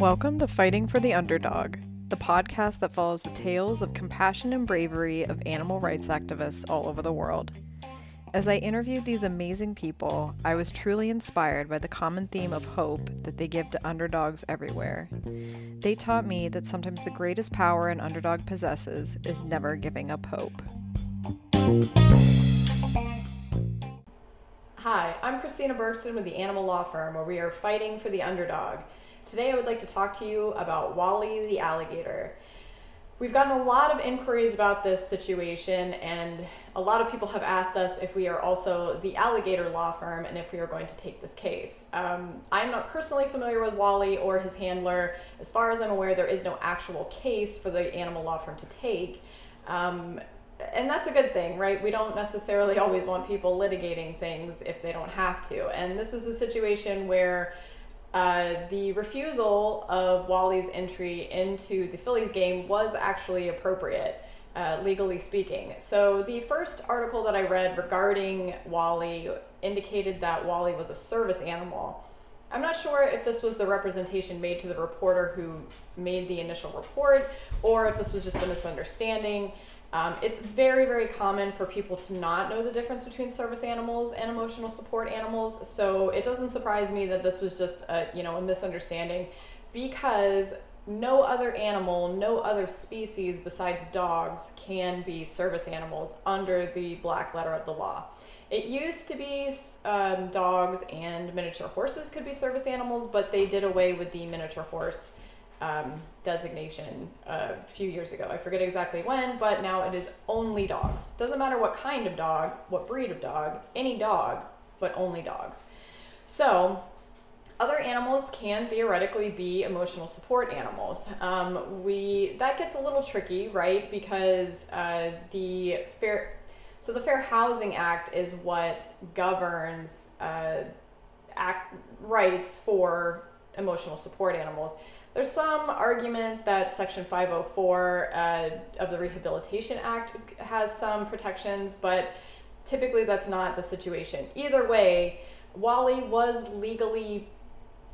Welcome to Fighting for the Underdog, the podcast that follows the tales of compassion and bravery of animal rights activists all over the world. As I interviewed these amazing people, I was truly inspired by the common theme of hope that they give to underdogs everywhere. They taught me that sometimes the greatest power an underdog possesses is never giving up hope. Hi, I'm Kristina Bergsten with the Animal Law Firm, where we are fighting for the underdog. Today I would like to talk to you about Wally the alligator. We've gotten a lot of inquiries about this situation, and a lot of people have asked us if we are also the alligator law firm and if we are going to take this case. Um, I'm not personally familiar with Wally or his handler. As far as I'm aware, there is no actual case for the animal law firm to take. Um, and that's a good thing, right? We don't necessarily always want people litigating things if they don't have to. And this is a situation where uh, the refusal of Wally's entry into the Phillies game was actually appropriate, uh, legally speaking. So, the first article that I read regarding Wally indicated that Wally was a service animal. I'm not sure if this was the representation made to the reporter who made the initial report or if this was just a misunderstanding. Um, it's very, very common for people to not know the difference between service animals and emotional support animals. So it doesn't surprise me that this was just a, you know, a misunderstanding because no other animal, no other species besides dogs can be service animals under the black letter of the law. It used to be um, dogs and miniature horses could be service animals, but they did away with the miniature horse um, designation a few years ago. I forget exactly when, but now it is only dogs. Doesn't matter what kind of dog, what breed of dog, any dog, but only dogs. So, other animals can theoretically be emotional support animals. Um, we that gets a little tricky, right? Because uh, the fair, so the Fair Housing Act is what governs uh, act rights for emotional support animals. There's some argument that Section 504 uh, of the Rehabilitation Act has some protections, but typically that's not the situation. Either way, Wally was legally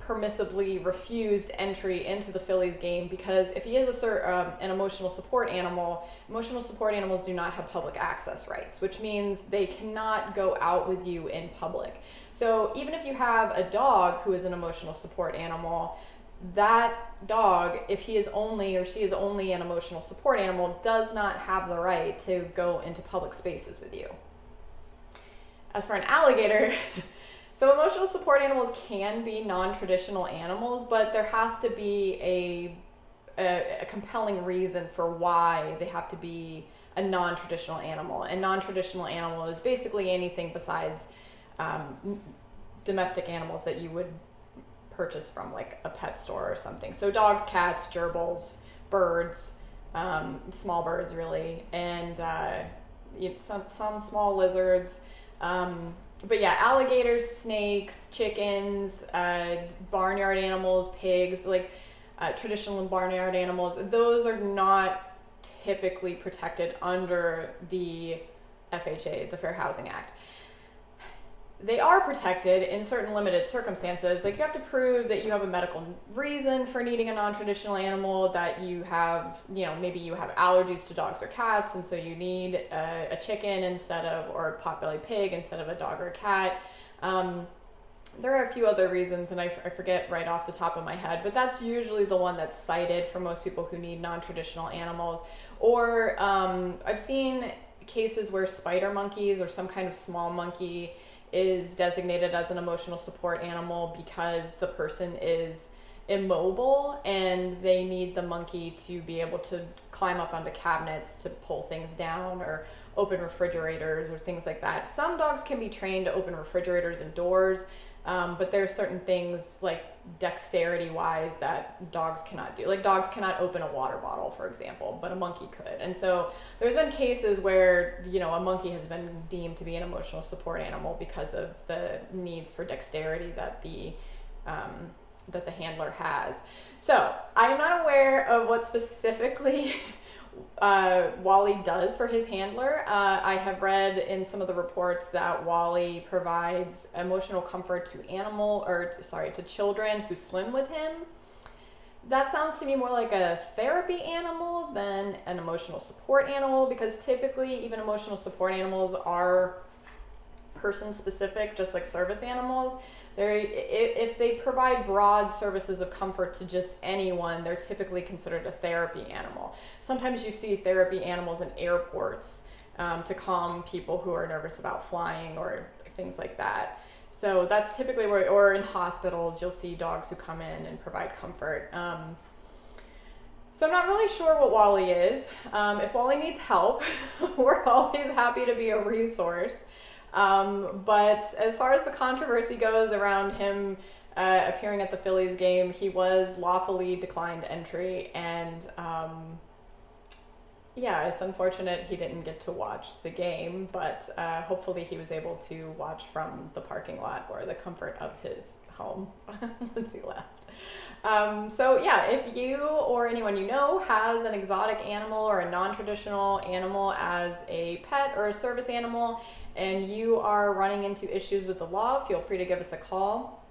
permissibly refused entry into the Phillies game because if he is a, um, an emotional support animal, emotional support animals do not have public access rights, which means they cannot go out with you in public. So even if you have a dog who is an emotional support animal, that dog, if he is only or she is only an emotional support animal, does not have the right to go into public spaces with you. As for an alligator, so emotional support animals can be non-traditional animals, but there has to be a, a, a compelling reason for why they have to be a non-traditional animal. And non-traditional animal is basically anything besides um, domestic animals that you would purchase from like a pet store or something. So dogs, cats, gerbils, birds, um, small birds really, and uh, some some small lizards. Um, but yeah, alligators, snakes, chickens, uh, barnyard animals, pigs, like uh, traditional barnyard animals. Those are not typically protected under the FHA, the Fair Housing Act they are protected in certain limited circumstances. Like you have to prove that you have a medical reason for needing a non-traditional animal, that you have, you know, maybe you have allergies to dogs or cats, and so you need a, a chicken instead of, or a potbelly pig instead of a dog or a cat. Um, there are a few other reasons, and I, I forget right off the top of my head, but that's usually the one that's cited for most people who need non-traditional animals. Or um, I've seen cases where spider monkeys or some kind of small monkey is designated as an emotional support animal because the person is immobile and they need the monkey to be able to climb up onto cabinets to pull things down or open refrigerators or things like that. Some dogs can be trained to open refrigerators and doors, um, but there are certain things like dexterity wise that dogs cannot do. Like dogs cannot open a water bottle, for example, but a monkey could. And so there's been cases where, you know, a monkey has been deemed to be an emotional support animal because of the needs for dexterity that the um, that the handler has. So I'm not aware of what specifically uh, Wally does for his handler. Uh, I have read in some of the reports that Wally provides emotional comfort to animal or to, sorry to children who swim with him. that sounds to me more like a therapy animal than an emotional support animal because typically even emotional support animals are person specific just like service animals they're, if they provide broad services of comfort to just anyone, they're typically considered a therapy animal. Sometimes you see therapy animals in airports um, to calm people who are nervous about flying or things like that. So that's typically where, or in hospitals, you'll see dogs who come in and provide comfort. Um, so I'm not really sure what Wally is. Um, if Wally needs help, we're always happy to be a resource. Um, but as far as the controversy goes around him uh, appearing at the Phillies game, he was lawfully declined entry, and um, yeah, it's unfortunate he didn't get to watch the game, but uh, hopefully he was able to watch from the parking lot or the comfort of his home once he left. Um, so yeah, if you or anyone you know has an exotic animal or a non-traditional animal as a pet or a service animal, and you are running into issues with the law, feel free to give us a call.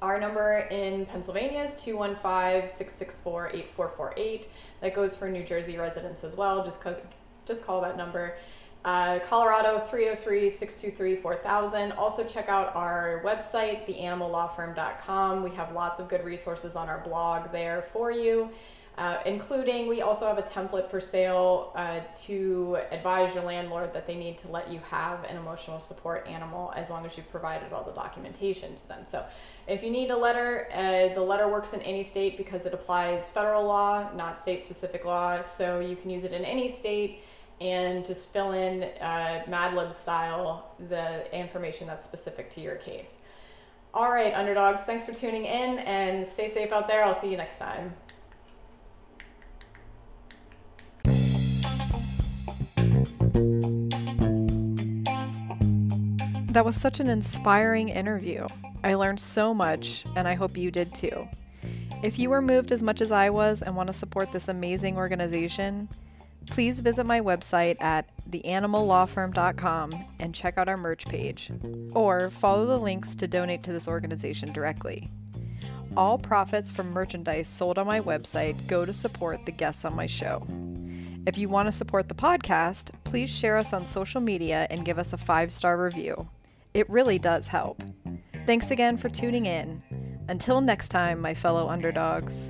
Our number in Pennsylvania is 215 664 8448. That goes for New Jersey residents as well. Just, just call that number. Uh, Colorado 303 623 4000. Also, check out our website, theanimallawfirm.com. We have lots of good resources on our blog there for you. Uh, including we also have a template for sale uh, to advise your landlord that they need to let you have an emotional support animal as long as you've provided all the documentation to them. So if you need a letter, uh, the letter works in any state because it applies federal law, not state specific law. So you can use it in any state and just fill in uh, Mad Lib style the information that's specific to your case. All right, underdogs, thanks for tuning in and stay safe out there. I'll see you next time. That was such an inspiring interview. I learned so much, and I hope you did too. If you were moved as much as I was and want to support this amazing organization, please visit my website at theanimallawfirm.com and check out our merch page, or follow the links to donate to this organization directly. All profits from merchandise sold on my website go to support the guests on my show. If you want to support the podcast, please share us on social media and give us a five star review. It really does help. Thanks again for tuning in. Until next time, my fellow underdogs.